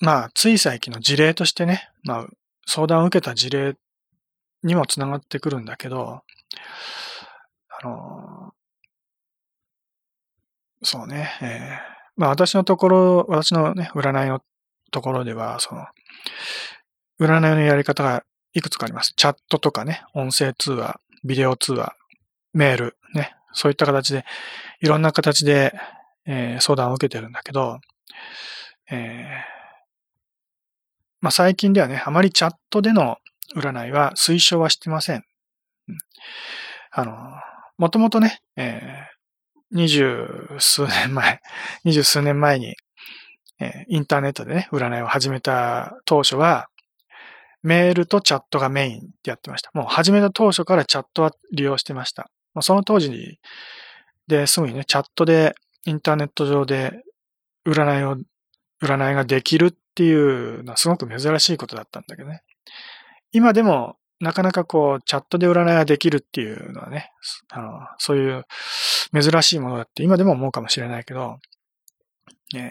まあ、つい最近の事例としてね、まあ、相談を受けた事例にもつながってくるんだけど、あの、そうね、えー、まあ私のところ、私のね、占いのところでは、その、占いのやり方がいくつかあります。チャットとかね、音声通話、ビデオ通話、メール、ね、そういった形で、いろんな形で、えー、相談を受けてるんだけど、えー、まあ最近ではね、あまりチャットでの占いは推奨はしてません。あの、もともとね、えー、二十数年前、二十数年前に、えー、インターネットでね、占いを始めた当初は、メールとチャットがメインってやってました。もう始めた当初からチャットは利用してました。その当時に、ですぐにね、チャットで、インターネット上で占いを、占いができるっていうのはすごく珍しいことだったんだけどね。今でもなかなかこう、チャットで占いができるっていうのはね、あの、そういう珍しいものだって今でも思うかもしれないけど、えー、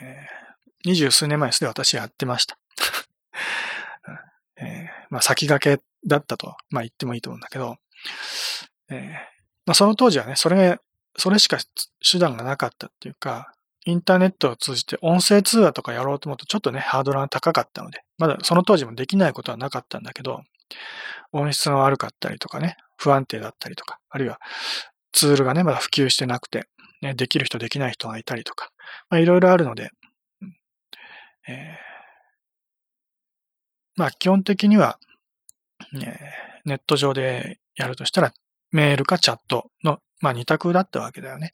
二十数年前すで私やってました。えー、まあ先駆けだったと、まあ言ってもいいと思うんだけど、えー、まあその当時はね、それ、それしか手段がなかったっていうか、インターネットを通じて音声通話とかやろうと思うとちょっとね、ハードルが高かったので、まだその当時もできないことはなかったんだけど、音質が悪かったりとかね、不安定だったりとか、あるいはツールがね、まだ普及してなくて、ね、できる人できない人がいたりとか、まあいろいろあるので、えー、まあ基本的には、ね、ネット上でやるとしたら、メールかチャットの、まあ二択だったわけだよね。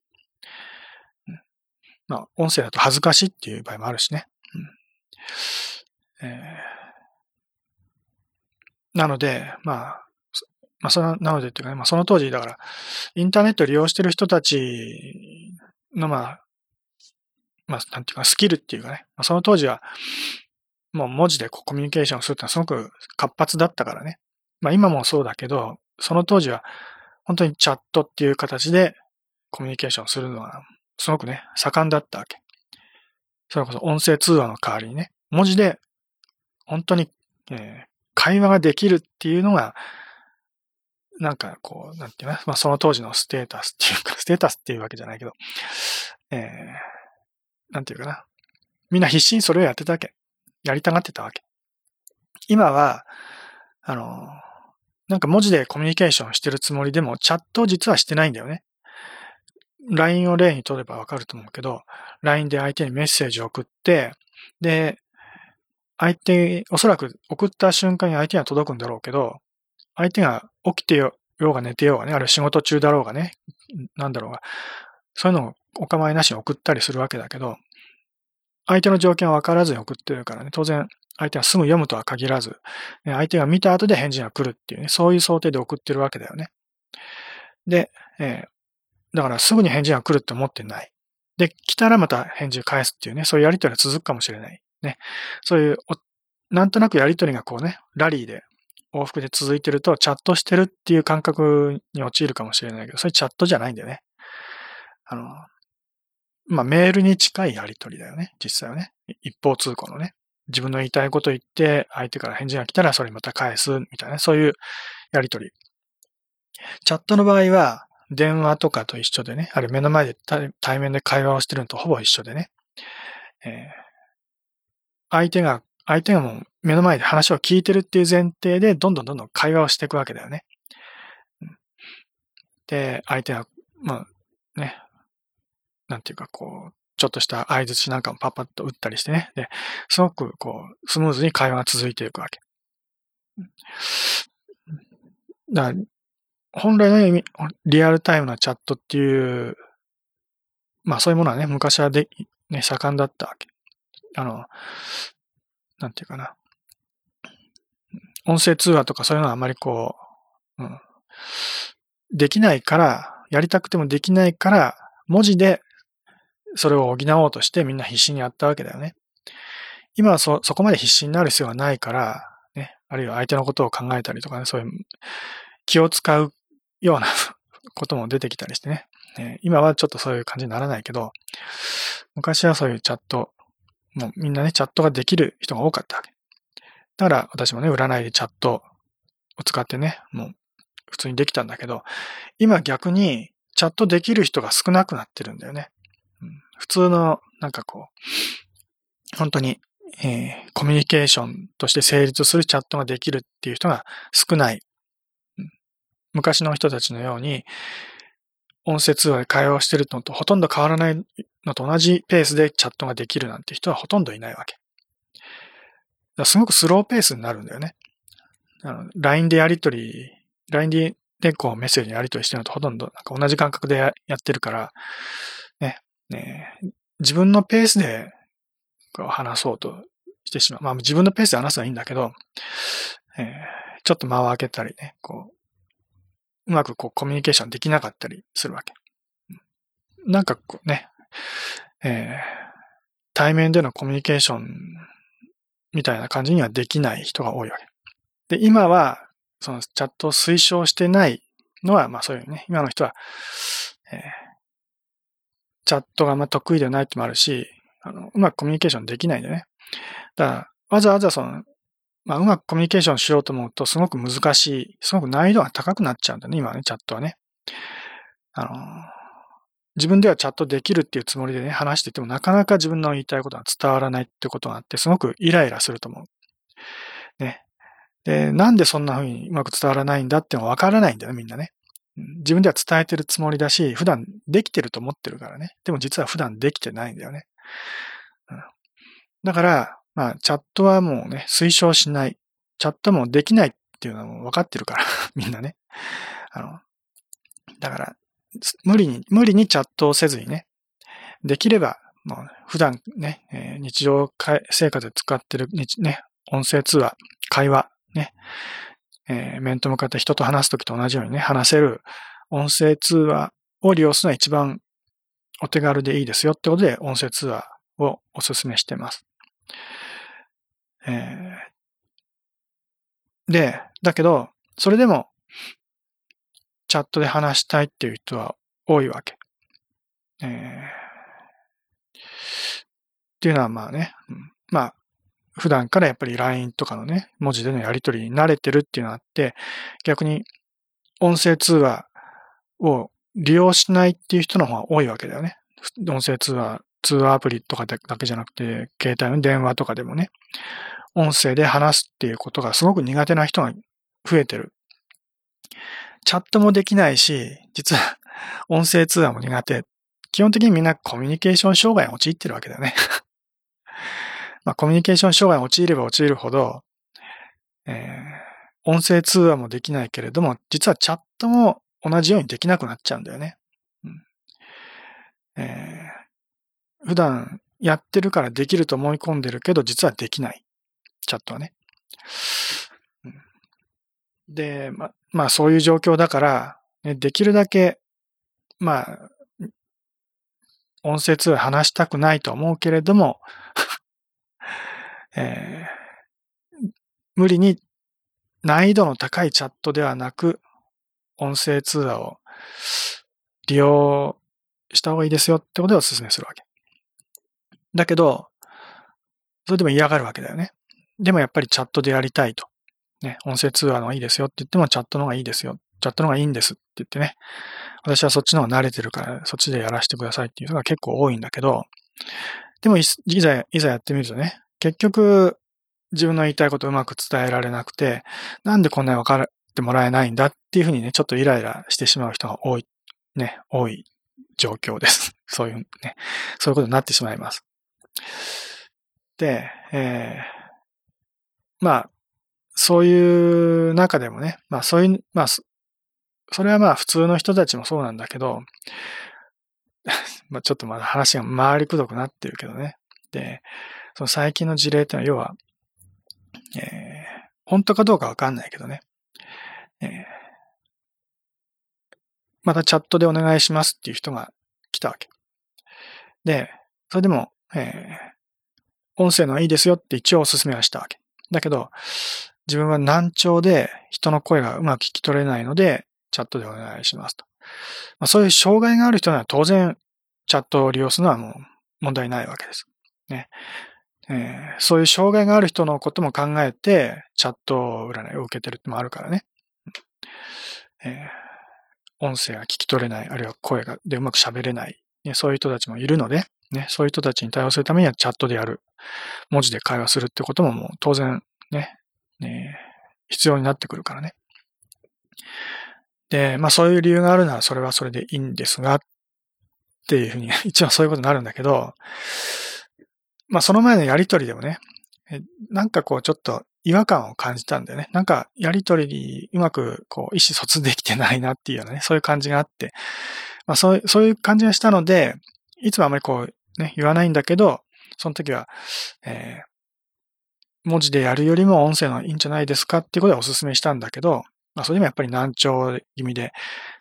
まあ、音声だと恥ずかしいっていう場合もあるしね。うんえー、なので、まあ、まあ、その、なのでっていうかね、まあ、その当時、だから、インターネットを利用してる人たちの、まあ、まあ、なんていうか、スキルっていうかね、まあ、その当時は、もう文字でコミュニケーションするってのはすごく活発だったからね。まあ今もそうだけど、その当時は本当にチャットっていう形でコミュニケーションするのはすごくね、盛んだったわけ。それこそ音声通話の代わりにね、文字で本当に、えー、会話ができるっていうのが、なんかこう、なんていうのまあその当時のステータスっていうか、ステータスっていうわけじゃないけど、えー、なんていうかな。みんな必死にそれをやってたわけ。やりたがってたわけ。今は、あの、なんか文字でコミュニケーションしてるつもりでも、チャット実はしてないんだよね。LINE を例にとればわかると思うけど、LINE で相手にメッセージを送って、で、相手、おそらく送った瞬間に相手には届くんだろうけど、相手が起きてようが寝てようがね、あるいは仕事中だろうがね、なんだろうが、そういうのをお構いなしに送ったりするわけだけど、相手の条件は分からずに送ってるからね、当然相手はすぐ読むとは限らず、相手が見た後で返事が来るっていうね、そういう想定で送ってるわけだよね。で、えー、だからすぐに返事が来るって思ってない。で、来たらまた返事を返すっていうね、そういうやりとりが続くかもしれない。ね。そういう、なんとなくやりとりがこうね、ラリーで往復で続いてると、チャットしてるっていう感覚に陥るかもしれないけど、それチャットじゃないんだよね。あの、まあメールに近いやりとりだよね、実際はね。一方通行のね。自分の言いたいこと言って、相手から返事が来たらそれまた返す、みたいな、そういうやりとり。チャットの場合は、電話とかと一緒でね、あるいは目の前で対面で会話をしてるのとほぼ一緒でね、えー、相手が、相手がもう目の前で話を聞いてるっていう前提で、どんどんどんどん会話をしていくわけだよね。で、相手が、まあ、ね、なんていうかこう、ちょっとした合図なんかもパッパッと打ったりしてね。で、すごくこう、スムーズに会話が続いていくわけ。だから本来の意味、リアルタイムなチャットっていう、まあそういうものはね、昔はで、ね、盛んだったわけ。あの、なんていうかな。音声通話とかそういうのはあまりこう、うん、できないから、やりたくてもできないから、文字でそれを補おうとしてみんな必死にやったわけだよね。今はそ、そこまで必死になる必要がないから、ね、あるいは相手のことを考えたりとかね、そういう気を使うような ことも出てきたりしてね。今はちょっとそういう感じにならないけど、昔はそういうチャットもうみんなね、チャットができる人が多かったわけ。だから私もね、占いでチャットを使ってね、もう普通にできたんだけど、今逆にチャットできる人が少なくなってるんだよね。うん、普通の、なんかこう、本当に、えー、コミュニケーションとして成立するチャットができるっていう人が少ない。昔の人たちのように、音声通話で会話をしてるのとほとんど変わらないのと同じペースでチャットができるなんて人はほとんどいないわけ。すごくスローペースになるんだよね。あの、LINE でやりとり、LINE でこうメッセージやりとりしてるのとほとんどなんか同じ感覚でやってるから、ね、ね、自分のペースで話そうとしてしまう。まあ自分のペースで話すのはいいんだけど、えー、ちょっと間を空けたりね、こうう、まくこうコミュニケーションできなかったりするわけ。なんかこうね、えー、対面でのコミュニケーションみたいな感じにはできない人が多いわけ。で、今は、そのチャットを推奨してないのは、まあそういうね、今の人は、えー、チャットがあんま得意ではないってもあるし、あの、うまくコミュニケーションできないんだよね。だから、わざわざその、まあ、うまくコミュニケーションしようと思うと、すごく難しい、すごく難易度が高くなっちゃうんだね、今ね、チャットはね。あの、自分ではチャットできるっていうつもりでね、話してても、なかなか自分の言いたいことが伝わらないってことがあって、すごくイライラすると思う。ね。で、なんでそんな風にうまく伝わらないんだってのはわからないんだよね、みんなね。自分では伝えてるつもりだし、普段できてると思ってるからね。でも実は普段できてないんだよね。うん、だから、まあ、チャットはもうね、推奨しない。チャットもできないっていうのはもう分かってるから、みんなね。あの、だから、無理に、無理にチャットをせずにね、できれば、もう普段ね、日常生活で使ってる、ね、音声通話、会話、ね、えー、面と向かって人と話すときと同じようにね、話せる音声通話を利用するのは一番お手軽でいいですよってことで、音声通話をお勧めしてます。えー、で、だけど、それでも、チャットで話したいっていう人は多いわけ。えー、っていうのはまあね、うん、まあ、普段からやっぱり LINE とかのね、文字でのやり取りに慣れてるっていうのがあって、逆に音声通話を利用しないっていう人の方が多いわけだよね。音声通話、通話アプリとかだけじゃなくて、携帯の電話とかでもね、音声で話すっていうことがすごく苦手な人が増えてる。チャットもできないし、実は音声通話も苦手。基本的にみんなコミュニケーション障害に陥ってるわけだよね。まあ、コミュニケーション障害に陥れば陥るほど、えー、音声通話もできないけれども、実はチャットも同じようにできなくなっちゃうんだよね。うんえー、普段やってるからできると思い込んでるけど、実はできない。チャットはね。で、ま、まあそういう状況だから、ね、できるだけ、まあ、音声通話話したくないと思うけれども、えー、無理に難易度の高いチャットではなく、音声通話を利用した方がいいですよってことでお勧めするわけ。だけど、それでも嫌がるわけだよね。でもやっぱりチャットでやりたいと。ね、音声通話の方がいいですよって言ってもチャットの方がいいですよ。チャットの方がいいんですって言ってね。私はそっちの方が慣れてるからそっちでやらせてくださいっていうのが結構多いんだけど、でもいざ、いざやってみるとね、結局自分の言いたいことをうまく伝えられなくて、なんでこんなに分かってもらえないんだっていうふうにね、ちょっとイライラしてしまう人が多い、ね、多い状況です。そういうね、そういうことになってしまいます。で、えー、まあ、そういう中でもね、まあそういう、まあ、それはまあ普通の人たちもそうなんだけど、まあちょっとまだ話が回りくどくなってるけどね。で、その最近の事例ってのは要は、えー、本当かどうかわかんないけどね。えー、またチャットでお願いしますっていう人が来たわけ。で、それでも、えー、音声のいいですよって一応お勧めはしたわけ。だけど、自分は難聴で人の声がうまく聞き取れないので、チャットでお願いしますと。まあ、そういう障害がある人には当然、チャットを利用するのはもう問題ないわけです。ね。えー、そういう障害がある人のことも考えて、チャット占いを受けてるってもあるからね。えー、音声が聞き取れない、あるいは声がでうまく喋れない、ね、そういう人たちもいるので、ね、そういう人たちに対応するためにはチャットでやる、文字で会話するってことももう当然ね、ね必要になってくるからね。で、まあそういう理由があるならそれはそれでいいんですが、っていうふうに、一応そういうことになるんだけど、まあその前のやりとりでもね、なんかこうちょっと違和感を感じたんだよね。なんかやりとりにうまくこう意思疎通できてないなっていうようなね、そういう感じがあって、まあそうそういう感じがしたので、いつもあまりこうね、言わないんだけど、その時は、えー、文字でやるよりも音声のいいんじゃないですかっていうことでお勧めしたんだけど、まあそれでもやっぱり難聴気味で、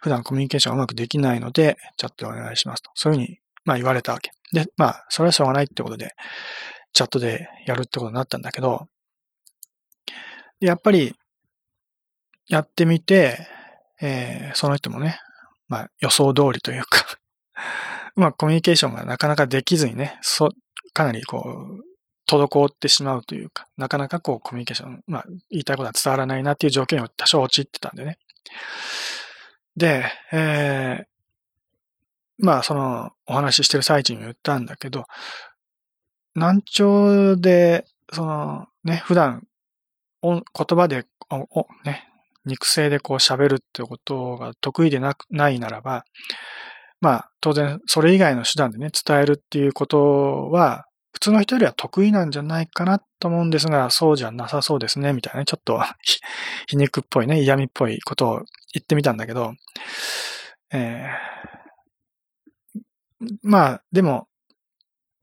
普段コミュニケーションがうまくできないので、チャットでお願いしますと。そういうふうに、まあ言われたわけ。で、まあ、それはしょうがないってことで、チャットでやるってことになったんだけど、やっぱり、やってみて、えー、その人もね、まあ予想通りというかまくコミュニケーションがなかなかできずにね、そ、かなりこう、滞ってしまうというか、なかなかこうコミュニケーション、まあ言いたいことは伝わらないなっていう条件を多少陥ってたんでね。で、えー、まあそのお話ししてる最中に言ったんだけど、難聴で、そのね、普段言葉で、おね、肉声でこう喋るってことが得意でなくないならば、まあ当然それ以外の手段でね、伝えるっていうことは、普通の人よりは得意なんじゃないかなと思うんですが、そうじゃなさそうですね、みたいなね、ちょっと 皮肉っぽいね、嫌味っぽいことを言ってみたんだけど、えー、まあ、でも、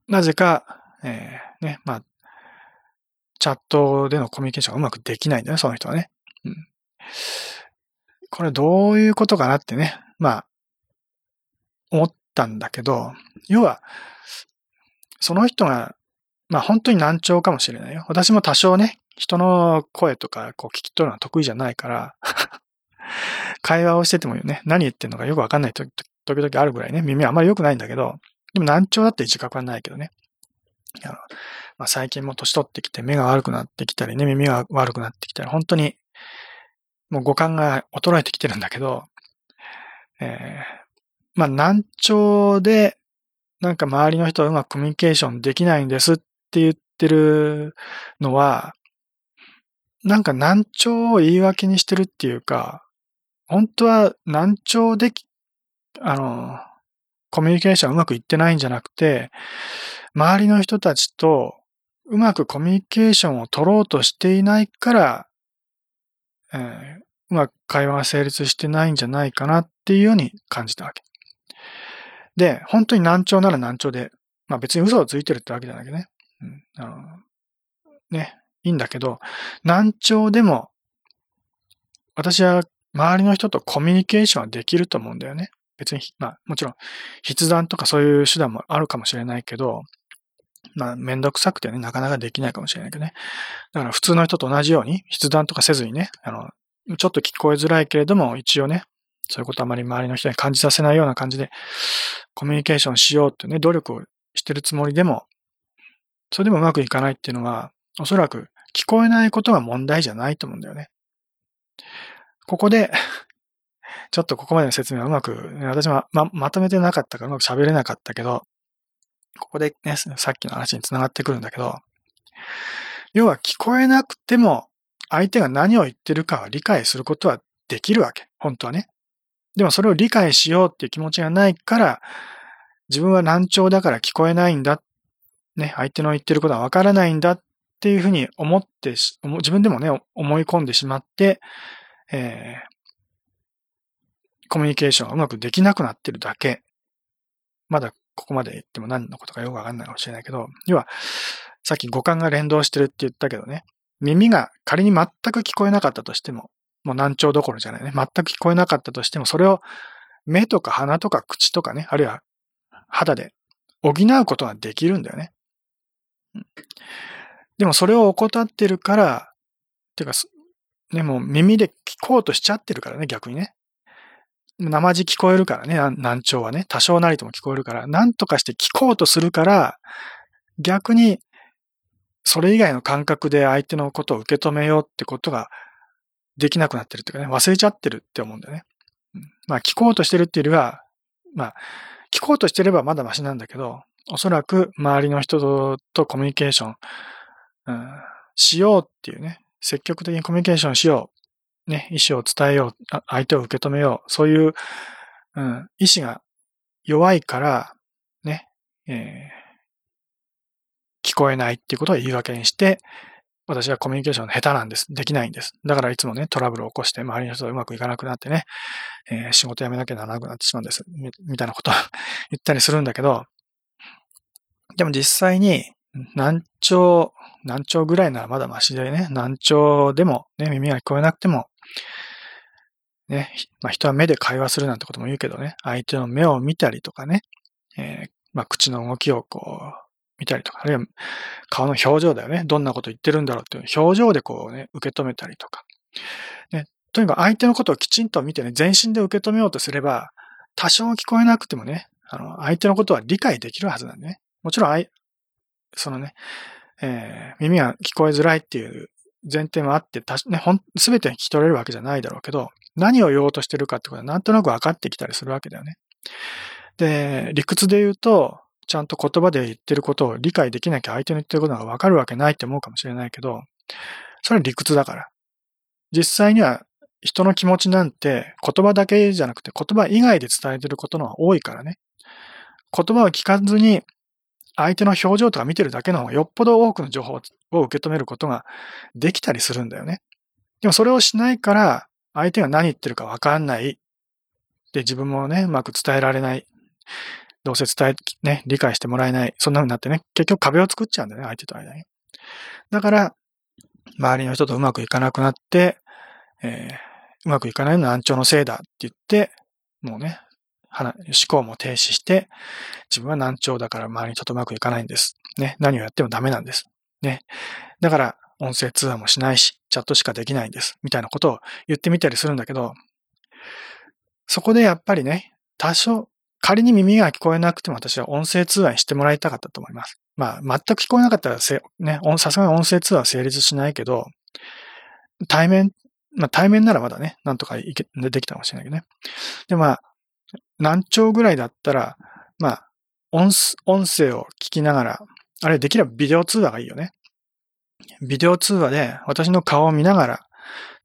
なぜか、えー、ね、まあ、チャットでのコミュニケーションがうまくできないんだよね、その人はね。うん。これどういうことかなってね、まあ、思ったんだけど、要は、その人が、まあ本当に難聴かもしれないよ。私も多少ね、人の声とかこう聞き取るのは得意じゃないから 会話をしててもね、何言ってんのかよくわかんない時々あるぐらいね、耳はあんまり良くないんだけど、でも難聴だって自覚はないけどね。あのまあ、最近も年取ってきて目が悪くなってきたりね、耳が悪くなってきたり、本当にもう五感が衰えてきてるんだけど、えー、まあ難聴でなんか周りの人はうまくコミュニケーションできないんですって言ってるのは、なんか難聴を言い訳にしてるっていうか、本当は難聴でき、あの、コミュニケーションうまくいってないんじゃなくて、周りの人たちとうまくコミュニケーションを取ろうとしていないから、えー、うまく会話が成立してないんじゃないかなっていうように感じたわけ。で、本当に難聴なら難聴で、まあ別に嘘をついてるってわけじゃないけどね。うん、あのね、いいんだけど、難聴でも、私は周りの人とコミュニケーションはできると思うんだよね。別に、まあもちろん、筆談とかそういう手段もあるかもしれないけど、まあめんどくさくてね、なかなかできないかもしれないけどね。だから普通の人と同じように、筆談とかせずにね、あの、ちょっと聞こえづらいけれども、一応ね、そういうことあまり周りの人に感じさせないような感じで、コミュニケーションしようってね、努力をしてるつもりでも、それでもうまくいかないっていうのは、おそらく聞こえないことが問題じゃないと思うんだよね。ここで、ちょっとここまでの説明はうまく、私はま、まとめてなかったからうまく喋れなかったけど、ここでね、さっきの話につながってくるんだけど、要は聞こえなくても、相手が何を言ってるかは理解することはできるわけ。本当はね。でもそれを理解しようっていう気持ちがないから、自分は難聴だから聞こえないんだ。ね、相手の言ってることはわからないんだっていうふうに思って、自分でもね、思い込んでしまって、えー、コミュニケーションがうまくできなくなってるだけ。まだここまで言っても何のことかよくわかんないかもしれないけど、要は、さっき五感が連動してるって言ったけどね、耳が仮に全く聞こえなかったとしても、もう難聴どころじゃないね。全く聞こえなかったとしても、それを目とか鼻とか口とかね、あるいは肌で補うことができるんだよね。でもそれを怠ってるから、てか、ね、もう耳で聞こうとしちゃってるからね、逆にね。生地聞こえるからね、難聴はね、多少なりとも聞こえるから、なんとかして聞こうとするから、逆にそれ以外の感覚で相手のことを受け止めようってことができなくなってるっていうかね、忘れちゃってるって思うんだよね。うん、まあ、聞こうとしてるっていうよりは、まあ、聞こうとしてればまだマシなんだけど、おそらく周りの人とコミュニケーション、うん、しようっていうね、積極的にコミュニケーションしよう、ね、意思を伝えよう、相手を受け止めよう、そういう、うん、意志が弱いから、ね、えー、聞こえないっていうことを言い訳にして、私はコミュニケーション下手なんです。できないんです。だからいつもね、トラブルを起こして、周りの人とうまくいかなくなってね、えー、仕事辞めなきゃならなくなってしまうんです。みみたいなことを 言ったりするんだけど、でも実際に、難聴、難聴ぐらいならまだマシでね、難聴でも、ね、耳が聞こえなくても、ね、まあ人は目で会話するなんてことも言うけどね、相手の目を見たりとかね、えー、まあ口の動きをこう、見たりとか、あるいは顔の表情だよね。どんなこと言ってるんだろうっていう表情でこうね、受け止めたりとか。ね、とにかく相手のことをきちんと見てね、全身で受け止めようとすれば、多少聞こえなくてもね、あの、相手のことは理解できるはずなんでね。もちろん、あいそのね、えー、耳が聞こえづらいっていう前提もあって、たね、ほん、すべて聞き取れるわけじゃないだろうけど、何を言おうとしてるかってことはなんとなく分かってきたりするわけだよね。で、理屈で言うと、ちゃんと言葉で言ってることを理解できなきゃ相手の言ってることが分かるわけないって思うかもしれないけど、それは理屈だから。実際には人の気持ちなんて言葉だけじゃなくて言葉以外で伝えてることの方が多いからね。言葉を聞かずに相手の表情とか見てるだけの方がよっぽど多くの情報を受け止めることができたりするんだよね。でもそれをしないから相手が何言ってるかわかんない。で、自分もね、うまく伝えられない。どうせ伝え、ね、理解してもらえない。そんな風になってね、結局壁を作っちゃうんだよね、相手と間に。だから、周りの人とうまくいかなくなって、えー、うまくいかないのは難聴のせいだって言って、もうね、思考も停止して、自分は難聴だから周りに人とうまくいかないんです。ね、何をやってもダメなんです。ね。だから、音声通話もしないし、チャットしかできないんです。みたいなことを言ってみたりするんだけど、そこでやっぱりね、多少、仮に耳が聞こえなくても私は音声通話にしてもらいたかったと思います。まあ、全く聞こえなかったらね、さすがに音声通話は成立しないけど、対面、まあ対面ならまだね、なんとかいけできたかもしれないけどね。で、まあ、何兆ぐらいだったら、まあ、音音声を聞きながら、あれできればビデオ通話がいいよね。ビデオ通話で私の顔を見ながら、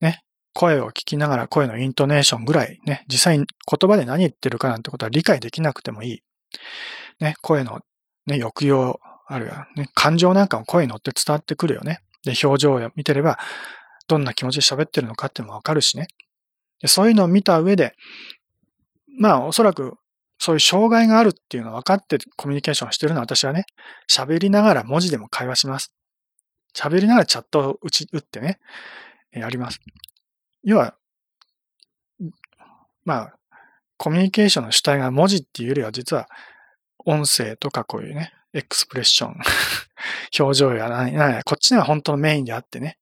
ね、声を聞きながら声のイントネーションぐらいね、実際に言葉で何言ってるかなんてことは理解できなくてもいい。ね、声のね、抑揚、あるいはね、感情なんかも声に乗って伝わってくるよね。で、表情を見てれば、どんな気持ちで喋ってるのかってもわかるしね。でそういうのを見た上で、まあ、おそらく、そういう障害があるっていうのは分かってコミュニケーションしてるのは私はね、喋りながら文字でも会話します。喋りながらチャットを打ち、打ってね、やります。要は、まあ、コミュニケーションの主体が文字っていうよりは実は音声とかこういうね、エクスプレッション、表情や何や、こっちが本当のメインであってね、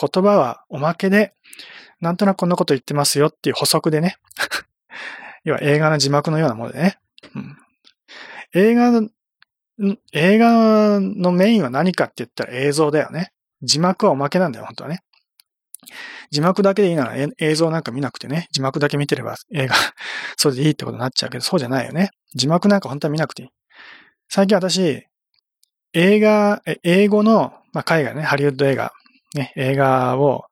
言葉はおまけで、なんとなくこんなこと言ってますよっていう補足でね、要は映画の字幕のようなものでね、うん、映画の、映画のメインは何かって言ったら映像だよね。字幕はおまけなんだよ、本当はね。字幕だけでいいなら映像なんか見なくてね、字幕だけ見てれば映画 それでいいってことになっちゃうけど、そうじゃないよね。字幕なんか本当は見なくていい。最近私、映画、英語の、まあ、海外ね、ハリウッド映画、ね、映画を、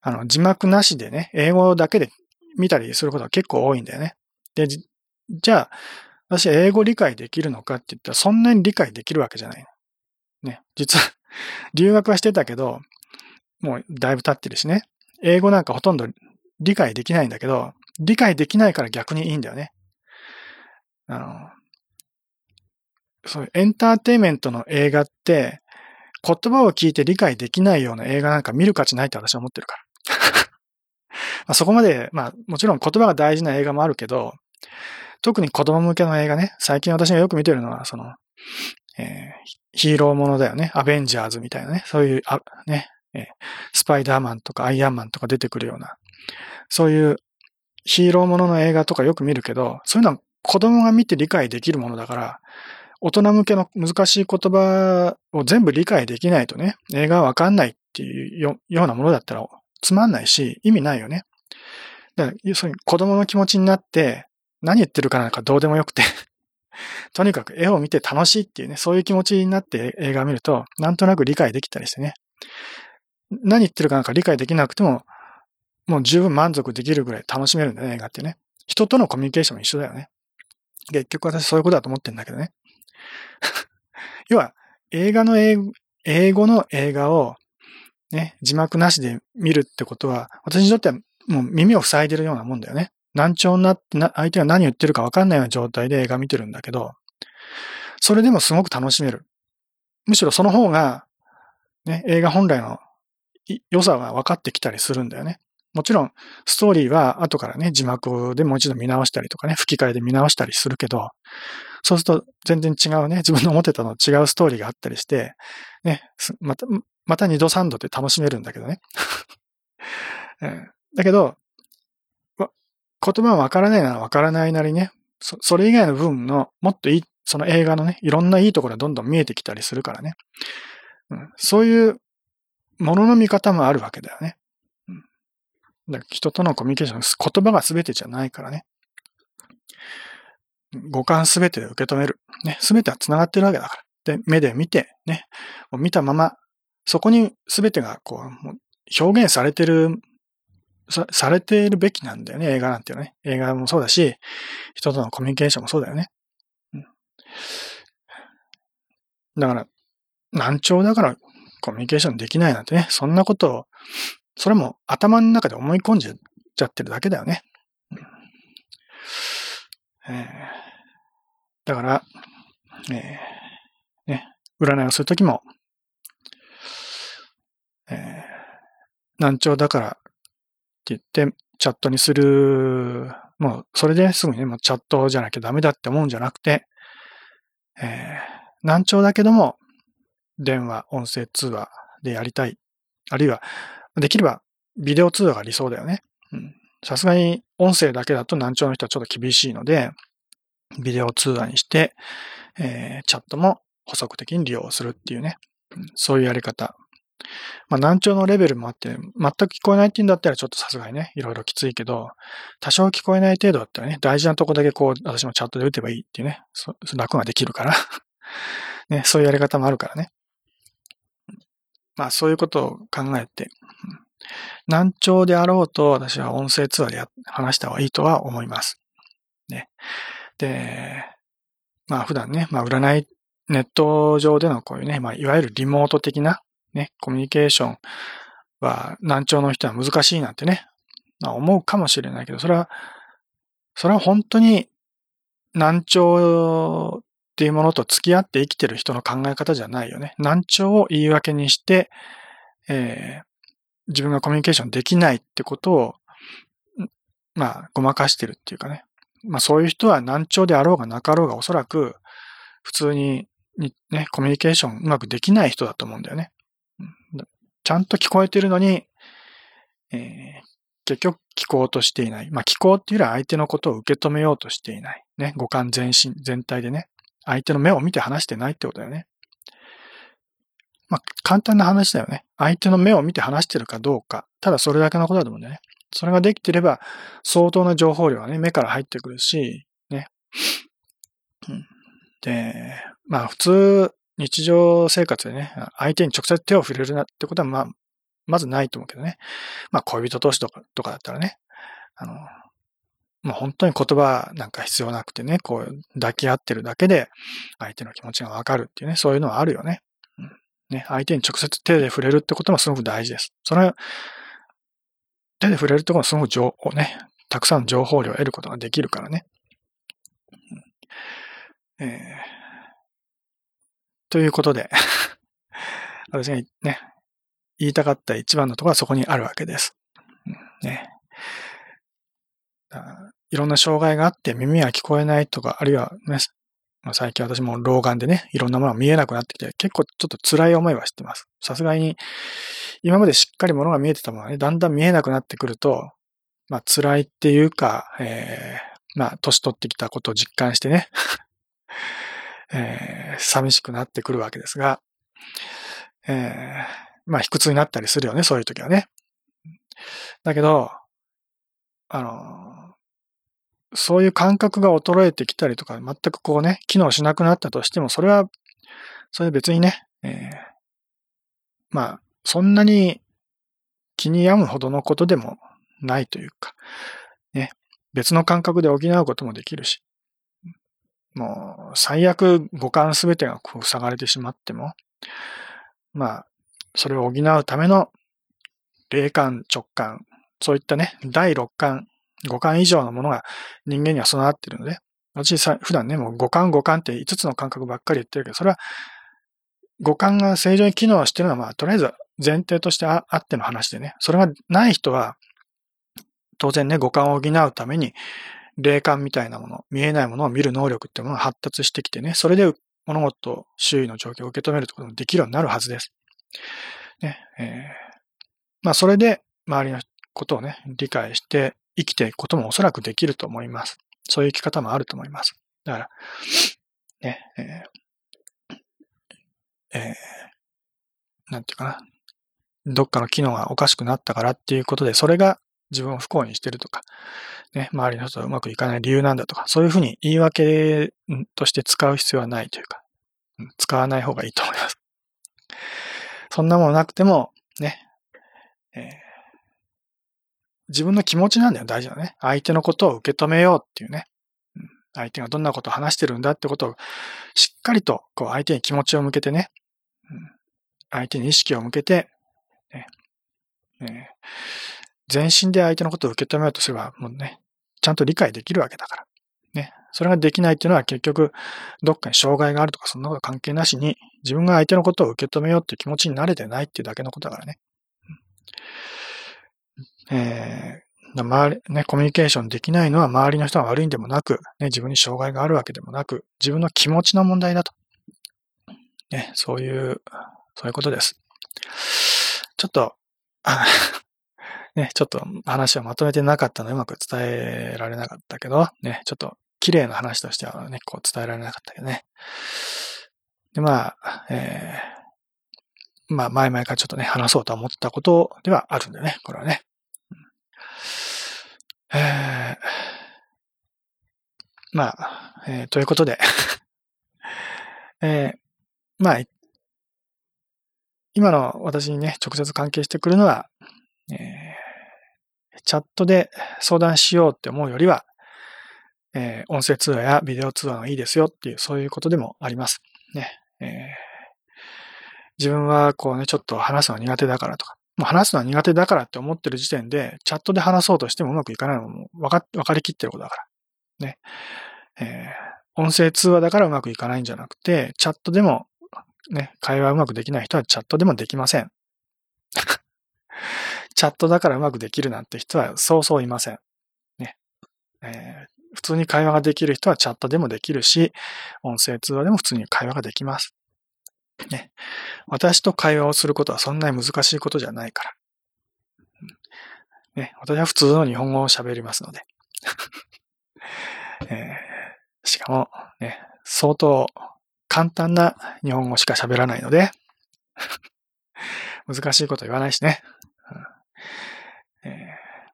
あの、字幕なしでね、英語だけで見たりすることが結構多いんだよね。で、じゃあ、私英語理解できるのかって言ったら、そんなに理解できるわけじゃない。ね、実は 留学はしてたけど、もうだいぶ経ってるしね。英語なんかほとんど理解できないんだけど、理解できないから逆にいいんだよね。あの、そういうエンターテイメントの映画って、言葉を聞いて理解できないような映画なんか見る価値ないって私は思ってるから。ま、そこまで、まあもちろん言葉が大事な映画もあるけど、特に子供向けの映画ね、最近私がよく見てるのは、その、えー、ヒーローものだよね。アベンジャーズみたいなね。そういう、あね、スパイダーマンとかアイアンマンとか出てくるような、そういうヒーローものの映画とかよく見るけど、そういうのは子供が見て理解できるものだから、大人向けの難しい言葉を全部理解できないとね、映画はわかんないっていうようなものだったらつまんないし、意味ないよね。だから、そういう子供の気持ちになって、何言ってるかなんかどうでもよくて とにかく絵を見て楽しいっていうね、そういう気持ちになって映画を見ると、なんとなく理解できたりしてね。何言ってるかなんか理解できなくても、もう十分満足できるぐらい楽しめるんだよね、映画ってね。人とのコミュニケーションも一緒だよね。結局私そういうことだと思ってんだけどね。要は、映画の英語の映画をね、字幕なしで見るってことは、私にとってはもう耳を塞いでるようなもんだよね。難聴になって相手が何言ってるかわかんないような状態で映画見てるんだけど、それでもすごく楽しめる。むしろその方が、ね、映画本来の良さが分かってきたりするんだよね。もちろん、ストーリーは後からね、字幕でもう一度見直したりとかね、吹き替えで見直したりするけど、そうすると全然違うね、自分の思ってたの違うストーリーがあったりして、ね、また、また二度三度で楽しめるんだけどね。だけど、言葉はわからないならわからないなりね、そそれ以外の部分のもっといい、その映画のね、いろんないいところがどんどん見えてきたりするからね。うん、そういうものの見方もあるわけだよね。うん、だから人とのコミュニケーション、言葉が全てじゃないからね。五感すべてで受け止める。ね、すべては繋がってるわけだから。で、目で見て、ね、見たまま、そこにすべてがこう、表現されてるさ、されているべきなんだよね、映画なんていうのね。映画もそうだし、人とのコミュニケーションもそうだよね。うん、だから、難聴だからコミュニケーションできないなんてね、そんなことを、それも頭の中で思い込んじゃってるだけだよね。えー、だから、えー、ね、占いをするときも、えー、難聴だからって言って、チャットにする、もう、それですぐにね、もうチャットじゃなきゃダメだって思うんじゃなくて、えー、難聴だけども、電話、音声通話でやりたい。あるいは、できれば、ビデオ通話が理想だよね。うん。さすがに、音声だけだと難聴の人はちょっと厳しいので、ビデオ通話にして、えー、チャットも補足的に利用するっていうね。そういうやり方。まあ難聴のレベルもあって、全く聞こえないって言うんだったらちょっとさすがにね、いろいろきついけど、多少聞こえない程度だったらね、大事なとこだけこう、私もチャットで打てばいいっていうね、そ楽ができるから ね、そういうやり方もあるからね。まあそういうことを考えて、難聴であろうと私は音声通話で話した方がいいとは思います。ね。で、まあ普段ね、まあ占い、ネット上でのこういうね、まあいわゆるリモート的なね、コミュニケーションは難聴の人は難しいなんてね、まあ、思うかもしれないけど、それは、それは本当に難聴っていうものと付き合って生きてる人の考え方じゃないよね。難聴を言い訳にして、えー、自分がコミュニケーションできないってことを、まあ、ごまかしてるっていうかね。まあそういう人は難聴であろうがなかろうがおそらく普通にね、コミュニケーションうまくできない人だと思うんだよね。ちゃんと聞こえてるのに、えー、結局聞こうとしていない。まあ、聞こうっていうよりは相手のことを受け止めようとしていない。ね。五感全身、全体でね。相手の目を見て話してないってことだよね。まあ、簡単な話だよね。相手の目を見て話してるかどうか。ただそれだけのことだと思うんだよね。それができてれば、相当な情報量がね、目から入ってくるし、ね。うん、で、まあ普通、日常生活でね、相手に直接手を触れるなってことは、まあ、まずないと思うけどね。まあ、恋人同士とか、とかだったらね、あの、もう本当に言葉なんか必要なくてね、こう抱き合ってるだけで相手の気持ちがわかるっていうね、そういうのはあるよね。うん、ね、相手に直接手で触れるってこともすごく大事です。それ手で触れるってことはすごく情報ね、たくさんの情報量を得ることができるからね。うん、えーということで 私がね、言いたかった一番のところはそこにあるわけです。ね。いろんな障害があって耳が聞こえないとか、あるいはね、まあ、最近私も老眼でね、いろんなものが見えなくなってきて、結構ちょっと辛い思いはしてます。さすがに、今までしっかりものが見えてたものがね、だんだん見えなくなってくると、まあ辛いっていうか、えー、まあ年取ってきたことを実感してね、えー、寂しくなってくるわけですが、えー、まあ、卑屈になったりするよね、そういう時はね。だけど、あの、そういう感覚が衰えてきたりとか、全くこうね、機能しなくなったとしても、それは、それ別にね、えー、まあ、そんなに気に病むほどのことでもないというか、ね、別の感覚で補うこともできるし、もう、最悪五感すべてがこう塞がれてしまっても、まあ、それを補うための霊感、直感、そういったね、第六感、五感以上のものが人間には備わっているので、私さ、普段ね、もう五感五感って5つの感覚ばっかり言ってるけど、それは五感が正常に機能してるのは、まあ、とりあえず前提としてあっての話でね、それがない人は、当然ね、五感を補うために、霊感みたいなもの、見えないものを見る能力っていうものが発達してきてね、それで物事、周囲の状況を受け止めるってこともできるようになるはずです。ね、えー、まあ、それで周りのことをね、理解して生きていくこともおそらくできると思います。そういう生き方もあると思います。だから、ね、えー、えー、なんていうかな。どっかの機能がおかしくなったからっていうことで、それが自分を不幸にしてるとか、ね、周りの人とうまくいかない理由なんだとか、そういうふうに言い訳として使う必要はないというか、使わない方がいいと思います。そんなものなくても、ね、えー、自分の気持ちなんだよ、大事なね。相手のことを受け止めようっていうね。相手がどんなことを話してるんだってことをしっかりとこう相手に気持ちを向けてね、相手に意識を向けて、ねね、全身で相手のことを受け止めようとすれば、もうね、ちゃんと理解できるわけだから。ね。それができないっていうのは結局、どっかに障害があるとかそんなこと関係なしに、自分が相手のことを受け止めようっていう気持ちに慣れてないっていうだけのことだからね。うんえー、周り、ね、コミュニケーションできないのは周りの人が悪いんでもなく、ね、自分に障害があるわけでもなく、自分の気持ちの問題だと。ね、そういう、そういうことです。ちょっと、ね、ちょっと話をまとめてなかったのでうまく伝えられなかったけど、ね、ちょっと綺麗な話としてはね、こう伝えられなかったけどね。で、まあ、えー、まあ、前々からちょっとね、話そうと思ったことではあるんでね、これはね。えー、まあ、えー、ということで えー、まあ、今の私にね、直接関係してくるのは、えー、チャットで相談しようって思うよりは、えー、音声通話やビデオ通話がいいですよっていう、そういうことでもあります。ね。えー、自分はこうね、ちょっと話すの苦手だからとか、話すのは苦手だからって思ってる時点で、チャットで話そうとしてもうまくいかないのも分か、分かりきってることだから。ね。えー、音声通話だからうまくいかないんじゃなくて、チャットでも、ね、会話うまくできない人はチャットでもできません。チャットだからうまくできるなんて人はそうそういません。ね。えー、普通に会話ができる人はチャットでもできるし、音声通話でも普通に会話ができます。ね。私と会話をすることはそんなに難しいことじゃないから。ね、私は普通の日本語を喋りますので。えー、しかも、ね、相当簡単な日本語しか喋らないので、難しいこと言わないしね。うんえー、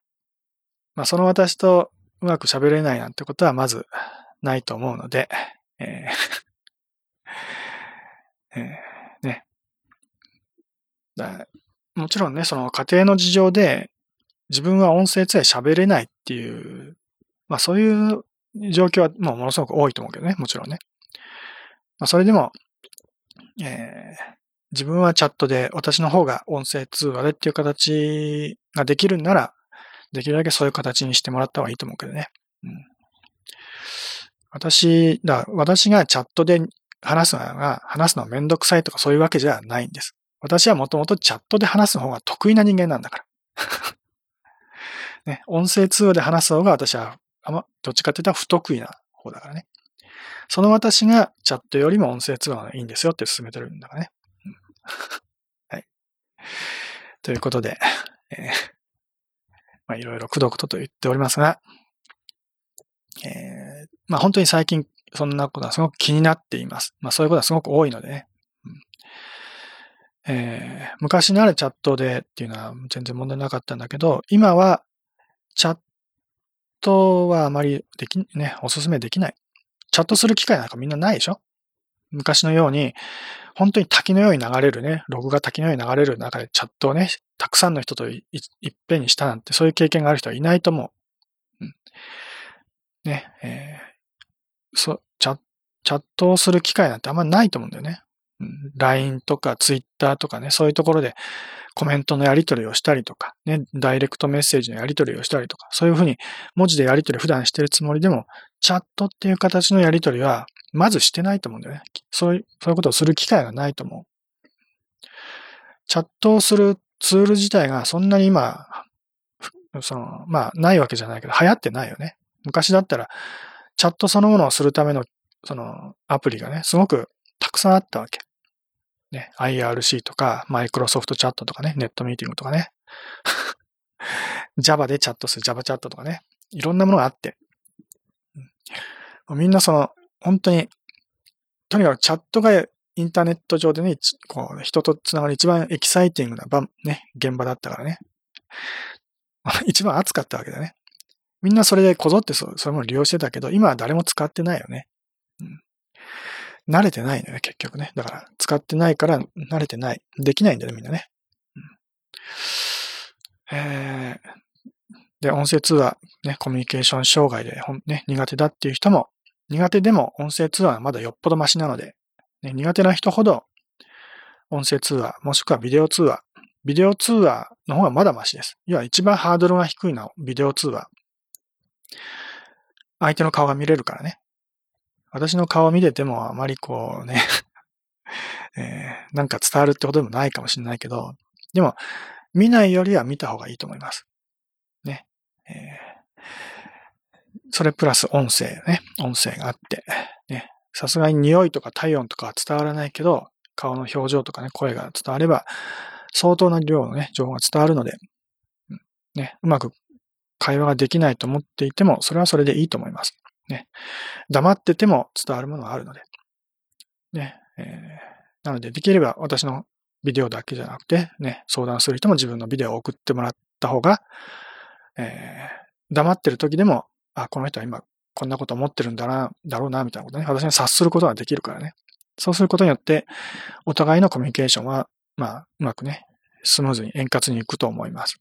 まあ、その私とうまく喋れないなんてことはまずないと思うので、えーえー、ね。もちろんね、その家庭の事情で自分は音声通話喋れないっていう、まあそういう状況はもうものすごく多いと思うけどね、もちろんね。まあそれでも、えー、自分はチャットで私の方が音声通話でっていう形ができるんなら、できるだけそういう形にしてもらった方がいいと思うけどね。うん、私、だ私がチャットで話すのが、話すのはめんどくさいとかそういうわけじゃないんです。私はもともとチャットで話す方が得意な人間なんだから。ね、音声通話で話す方が私は、あま、どっちかって言ったら不得意な方だからね。その私がチャットよりも音声通話がいいんですよって進めてるんだからね。はい。ということで、えー、まあいろいろくどくどと言っておりますが、えー、まあ本当に最近そんなことはすごく気になっています。まあそういうことはすごく多いのでね。うんえー、昔ならチャットでっていうのは全然問題なかったんだけど、今はチャットはあまりでき、ね、おすすめできない。チャットする機会なんかみんなないでしょ？昔のように、本当に滝のように流れるね、ログが滝のように流れる中でチャットをね、たくさんの人といっぺんにしたなんて、そういう経験がある人はいないと思う。うん、ね、えー、そ、チャチャットをする機会なんてあんまないと思うんだよね。うん、LINE とか Twitter とかね、そういうところでコメントのやり取りをしたりとか、ね、ダイレクトメッセージのやり取りをしたりとか、そういうふうに文字でやり取り普段してるつもりでも、チャットっていう形のやり取りはまずしてないと思うんだよね。そういう、そういうことをする機会がないと思う。チャットをするツール自体がそんなに今、その、まあ、ないわけじゃないけど、流行ってないよね。昔だったら、チャットそのものをするための、その、アプリがね、すごくたくさんあったわけ。ね、IRC とか、マイクロソフトチャットとかね、ネットミーティングとかね。Java でチャットする Java チャットとかね。いろんなものがあって。みんなその、本当に、とにかくチャットがインターネット上でね、こう、人と繋がる一番エキサイティングな場、ね、現場だったからね。一番熱かったわけだね。みんなそれでこぞってそう、そういうものを利用してたけど、今は誰も使ってないよね。うん。慣れてないのよ、結局ね。だから、使ってないから慣れてない。できないんだよね、みんなね。うん、えー、で、音声通話、ね、コミュニケーション障害で、ほんね、苦手だっていう人も、苦手でも音声通話はまだよっぽどマシなので、ね、苦手な人ほど音声通話、もしくはビデオ通話、ビデオ通話の方がまだマシです。要は一番ハードルが低いのはビデオ通話。相手の顔が見れるからね。私の顔を見ててもあまりこうね えー、なんか伝わるってことでもないかもしれないけど、でも見ないよりは見た方がいいと思います。ね。えーそれプラス音声ね、音声があって、ね、さすがに匂いとか体温とかは伝わらないけど、顔の表情とかね、声が伝われば、相当な量のね、情報が伝わるので、ね、うまく会話ができないと思っていても、それはそれでいいと思います。ね。黙ってても伝わるものがあるので。ね。えー、なので、できれば私のビデオだけじゃなくて、ね、相談する人も自分のビデオを送ってもらった方が、えー、黙ってる時でもあ、この人は今こんなこと思ってるんだな、だろうな、みたいなことね、私に察することができるからね。そうすることによって、お互いのコミュニケーションは、まあ、うまくね、スムーズに円滑にいくと思います。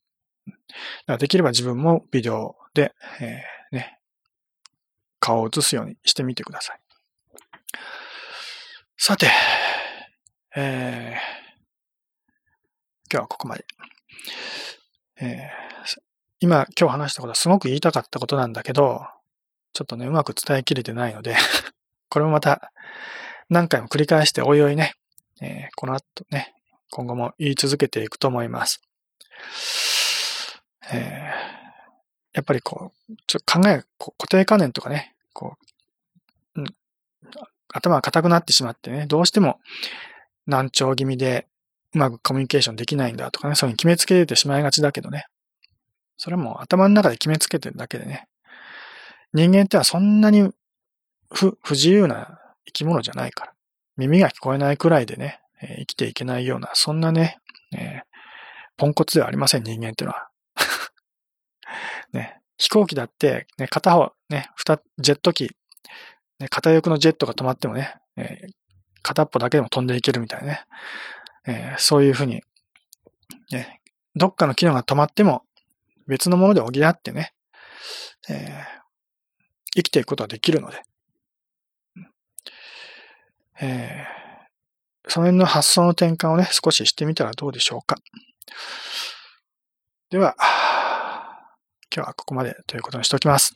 だからできれば自分もビデオで、えー、ね、顔を映すようにしてみてください。さて、えー、今日はここまで。えー今、今日話したことはすごく言いたかったことなんだけど、ちょっとね、うまく伝えきれてないので これもまた何回も繰り返しておいおいね、えー、この後ね、今後も言い続けていくと思います。えー、やっぱりこう、ちょっと考え、固定観念とかね、こう、うん、頭が硬くなってしまってね、どうしても難聴気味でうまくコミュニケーションできないんだとかね、そういうに決めつけてしまいがちだけどね、それも頭の中で決めつけてるだけでね。人間ってはそんなに不不自由な生き物じゃないから。耳が聞こえないくらいでね、えー、生きていけないような、そんなね、えー、ポンコツではありません、人間ってのは。飛行機だって、ね、片方、ね、二、ジェット機、ね、片翼のジェットが止まってもね、えー、片っぽだけでも飛んでいけるみたいなね。えー、そういうふうに、ね、どっかの機能が止まっても、別のもので補ってね、えー、生きていくことができるので、えー、その辺の発想の転換をね、少ししてみたらどうでしょうか。では、今日はここまでということにしておきます。